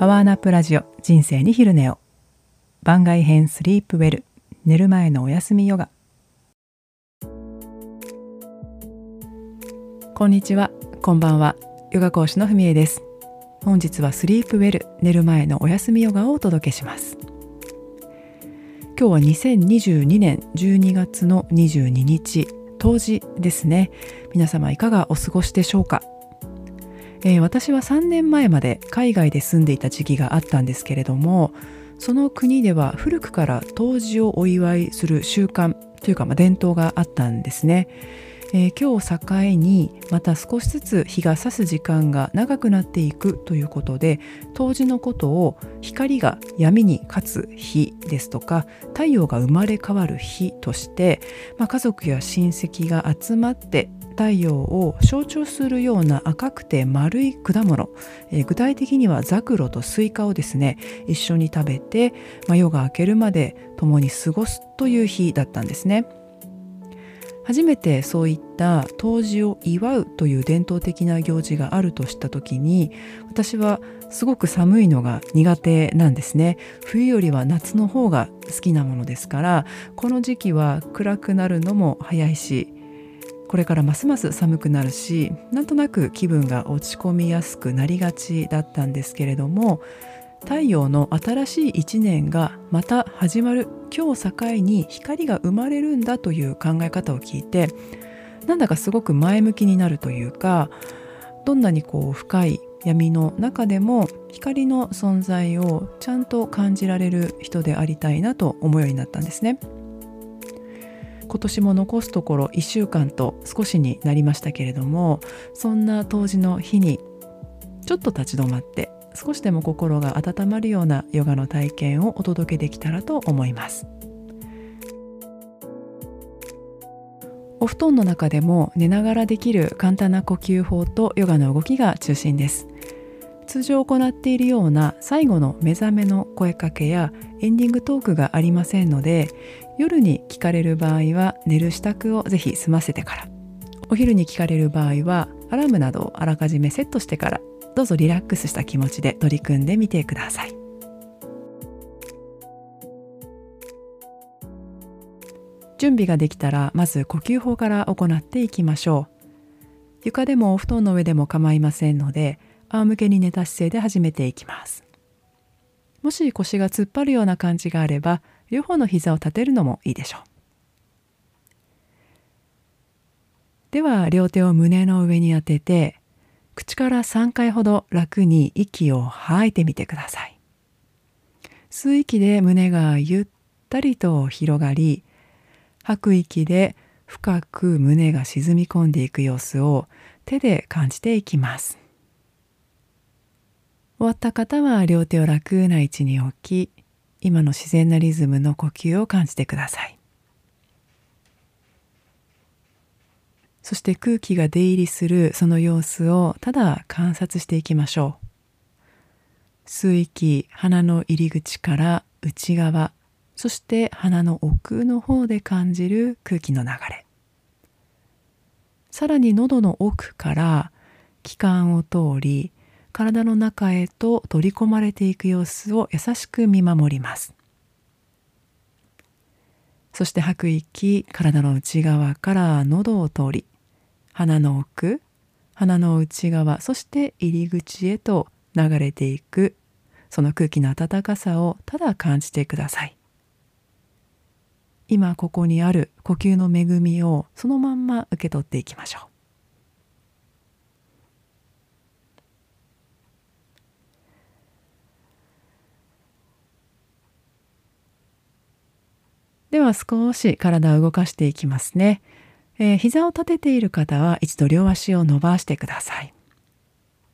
パワーナップラジオ人生に昼寝を。番外編スリープウェル寝る前のお休みヨガ。こんにちはこんばんはヨガ講師のふみえです。本日はスリープウェル寝る前のお休みヨガをお届けします。今日は2022年12月の22日冬至ですね。皆様いかがお過ごしでしょうか？えー、私は3年前まで海外で住んでいた時期があったんですけれどもその国では古くから冬至をお祝いする習慣というか、まあ、伝統があったんですね。えー、今日を境にまた少しずつ日が差す時間が長くなっていくということで冬至のことを光が闇に勝つ日ですとか太陽が生まれ変わる日として、まあ、家族や親戚が集まって太陽を象徴するような赤くて丸い果物、えー、具体的にはザクロとスイカをですね一緒に食べて、まあ、夜が明けるまで共に過ごすという日だったんですね。初めてそういった冬至を祝うという伝統的な行事があるとした時に私はすごく寒いのが苦手なんですね冬よりは夏の方が好きなものですからこの時期は暗くなるのも早いしこれからますます寒くなるしなんとなく気分が落ち込みやすくなりがちだったんですけれども太陽の新しい一年がまた始まる今日境に光が生まれるんだという考え方を聞いてなんだかすごく前向きになるというかどんなにこう深い闇の中でも光の存在をちゃんと感じられる人でありたいなと思うようになったんですね。今年も残すところ1週間と少しになりましたけれどもそんな当時の日にちょっと立ち止まって少しでも心が温まるようなヨガの体験をお届けできたらと思います。お布団の中でも寝ながらできる簡単な呼吸法とヨガの動きが中心です。通常行っているような最後の目覚めの声かけやエンディングトークがありませんので夜に聞かれる場合は寝る支度をぜひ済ませてから。お昼に聞かれる場合はアラームなどをあらかじめセットしてからどうぞリラックスした気持ちで取り組んでみてください。準備ができたらまず呼吸法から行っていきましょう。床でもお布団の上でも構いませんので仰向けに寝た姿勢で始めていきます。もし腰が突っ張るような感じがあれば両方の膝を立てるのもいいでしょう。では両手を胸の上に当てて口から3回ほど楽に息を吐いてみてください。吸う息で胸がゆったりと広がり吐く息で深く胸が沈み込んでいく様子を手で感じていきます。終わった方は両手を楽な位置に置き今の自然なリズムの呼吸を感じてください。そして空気が出入りするその様子をただ観察していきましょう。吸う息鼻の入り口から内側そして鼻の奥の方で感じる空気の流れ。さらに喉の奥から気管を通り体の中へと取り込まれていく様子を優しく見守ります。そして吐く息体の内側から喉を通り鼻の奥鼻の内側そして入り口へと流れていくその空気の温かさをただ感じてください。今ここにある呼吸の恵みをそのまんま受け取っていきましょう。では少し体を動かしていきますね、えー、膝を立てている方は一度両足を伸ばしてください。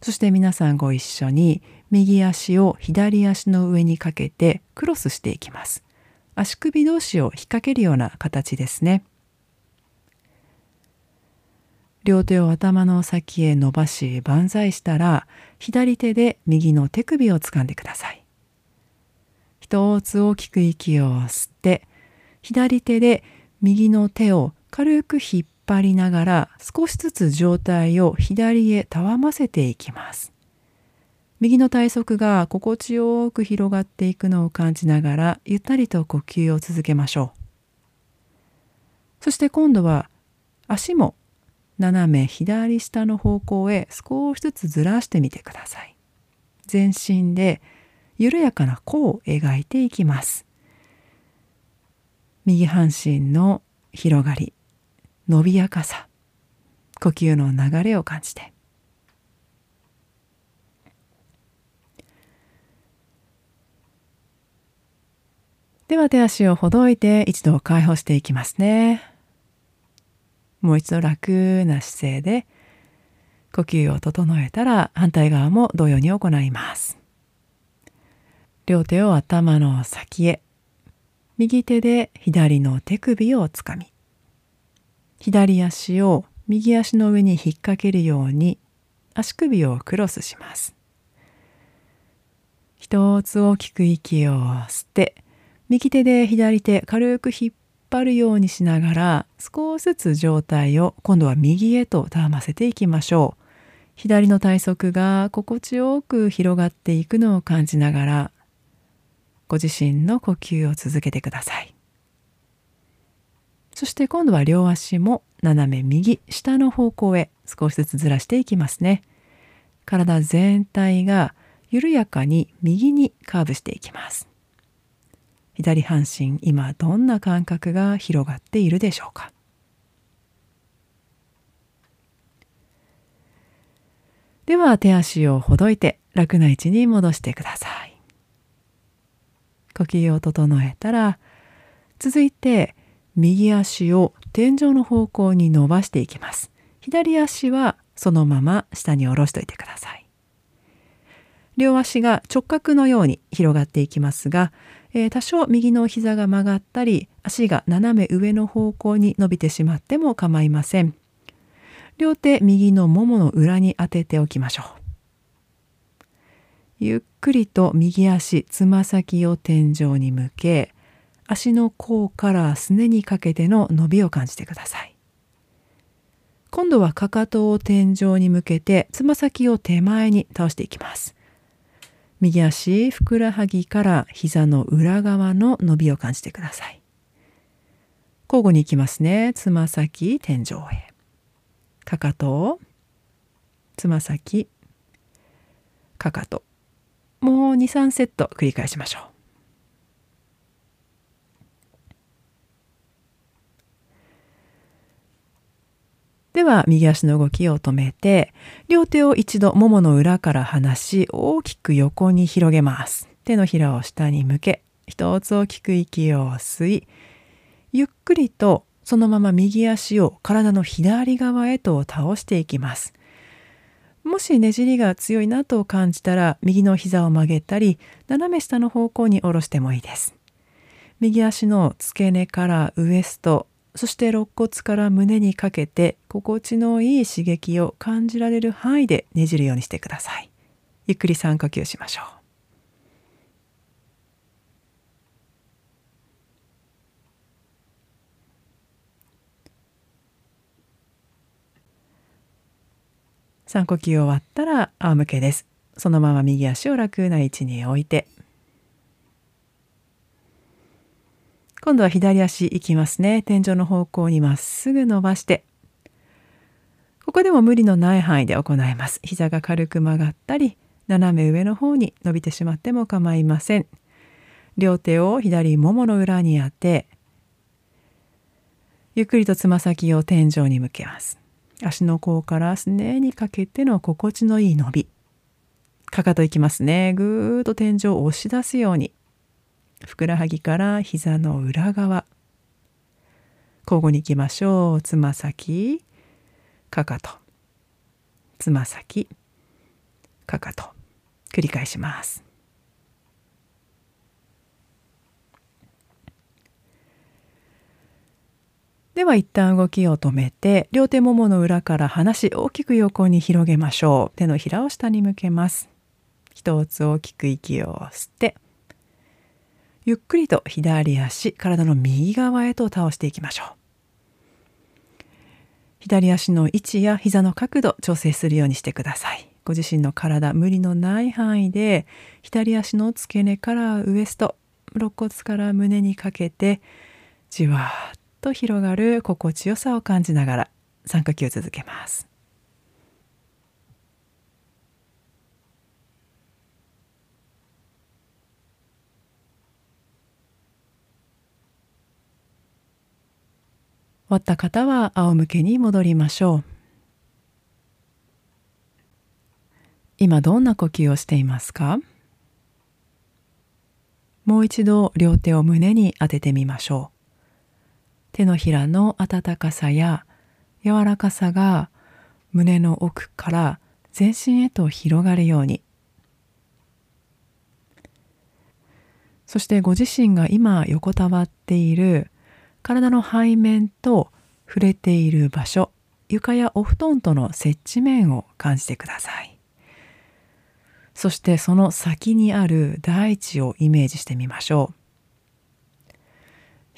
そして皆さんご一緒に右足を左足の上にかけてクロスしていきます。足首同士を引っ掛けるような形ですね。両手を頭の先へ伸ばし万歳したら左手で右の手首を掴んでください。一つ大きく息を吸って左手で右の手を軽く引っ張りながら少しずつ上体を左へたわませていきます。右の体側が心地よく広がっていくのを感じながらゆったりと呼吸を続けましょう。そして今度は足も斜め左下の方向へ少しずつずらしてみてください。全身で緩やかな弧を描いていきます。右半身の広がり、伸びやかさ、呼吸の流れを感じて。では手足をほどいて一度解放していきますね。もう一度楽な姿勢で呼吸を整えたら反対側も同様に行います。両手を頭の先へ、右手で左の手首をつかみ、左足を右足の上に引っ掛けるように足首をクロスします。一つ大きく息を吸って、右手で左手軽く引っ張るようにしながら少しずつ上体を今度は右へとたわませていきましょう。左の体側が心地よく広がっていくのを感じながらご自身の呼吸を続けてください。そして今度は両足も斜め右下の方向へ少しずつずらしていきますね。体全体が緩やかに右にカーブしていきます。左半身今どんな感覚が広がっているでしょうかでは手足をほどいて楽な位置に戻してください呼吸を整えたら続いて右足を天井の方向に伸ばしていきます。左足はそのまま下に下ろしといてください。両足が直角のように広がっていきますがえー、多少右の膝が曲がったり足が斜め上の方向に伸びてしまっても構いません。両手右のももの裏に当てておきましょう。ゆっくりと右足つま先を天井に向け足の甲からすねにかけての伸びを感じてください。今度はかかとを天井に向けてつま先を手前に倒していきます。右足ふくらはぎから膝の裏側の伸びを感じてください。交互に行きますね。つま先天井へ。かかとつま先かかと。もう23セット繰り返しましょう。では右足の動きを止めて両手を一度ももの裏から離し大きく横に広げます。手のひらを下に向け一つ大きく息を吸いゆっくりとそのまま右足を体の左側へと倒していきます。もしねじりが強いなと感じたら右の膝を曲げたり斜め下の方向に下ろしてもいいです右足の付け根からウエストそして肋骨から胸にかけて心地のいい刺激を感じられる範囲でねじるようにしてください。ゆっくり3呼吸しましょう。3呼吸終わったら仰向けです。そのまま右足を楽な位置に置いて今度は左足行きますね。天井の方向にまっすぐ伸ばして。ここでも無理のない範囲で行います。膝が軽く曲がったり、斜め上の方に伸びてしまっても構いません。両手を左ももの裏に当て、ゆっくりとつま先を天井に向けます。足の甲からすねにかけての心地のいい伸び。かかといきますね。ぐーっと天井を押し出すように。ふくらはぎから膝の裏側。交互にいきましょう。つま先。かかと。つま先。かかと。繰り返します。では一旦動きを止めて両手ももの裏から離し大きく横に広げましょう。手のひらを下に向けます。一つ大きく息を吸ってゆっくりと左足体の右側へと倒していきましょう。左足の位置や膝の角度調整するようにしてください。ご自身の体無理のない範囲で左足の付け根からウエスト肋骨から胸にかけてじわっと広がる心地よさを感じながら3呼吸続けます。終わった方は仰向けに戻りましょう。今どんな呼吸をしていますか？もう一度両手を胸に当ててみましょう。手のひらの温かさや柔らかさが胸の奥から全身へと広がるように。そしてご自身が今横たわっている体の背面と触れている場所床やお布団との接地面を感じてください。そしてその先にある大地をイメージしてみましょう。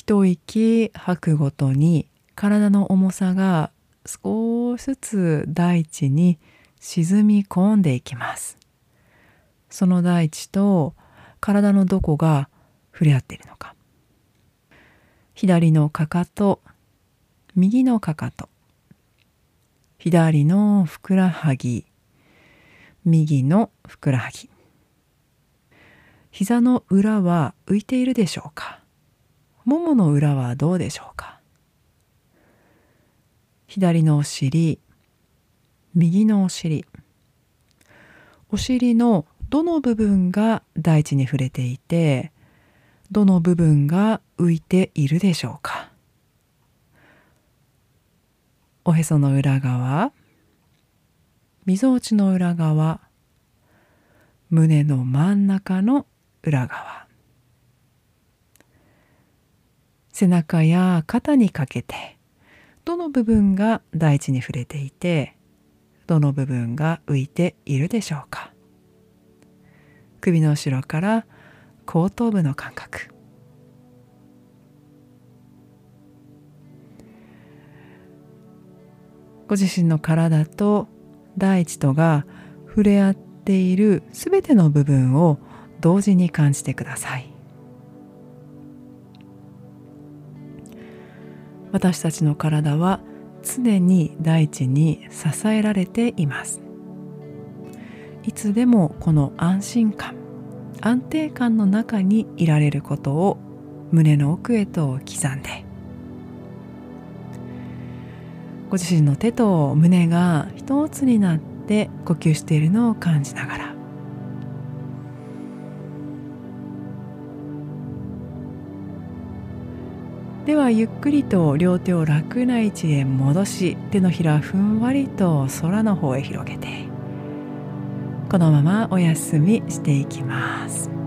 一息吐くごとに体の重さが少しずつ大地に沈み込んでいきます。その大地と体のどこが触れ合っているのか。左のかかと右のかかと。左のふくらはぎ右のふくらはぎ。膝の裏は浮いているでしょうか。ももの裏はどうでしょうか？左のお尻右のお尻。お尻のどの部分が大地に触れていてどの部分が浮いているでしょうか？おへその裏側みぞおちの裏側胸の真ん中の裏側。背中や肩にかけてどの部分が大地に触れていてどの部分が浮いているでしょうか。首の後ろから後頭部の感覚。ご自身の体と大地とが触れ合っているすべての部分を同時に感じてください。私たちの体は常に大地に支えられています。いつでもこの安心感安定感の中にいられることを胸の奥へと刻んで。ご自身の手と胸が一つになって呼吸しているのを感じながらではゆっくりと両手を楽な位置へ戻し手のひらふんわりと空の方へ広げてこのままお休みしていきます。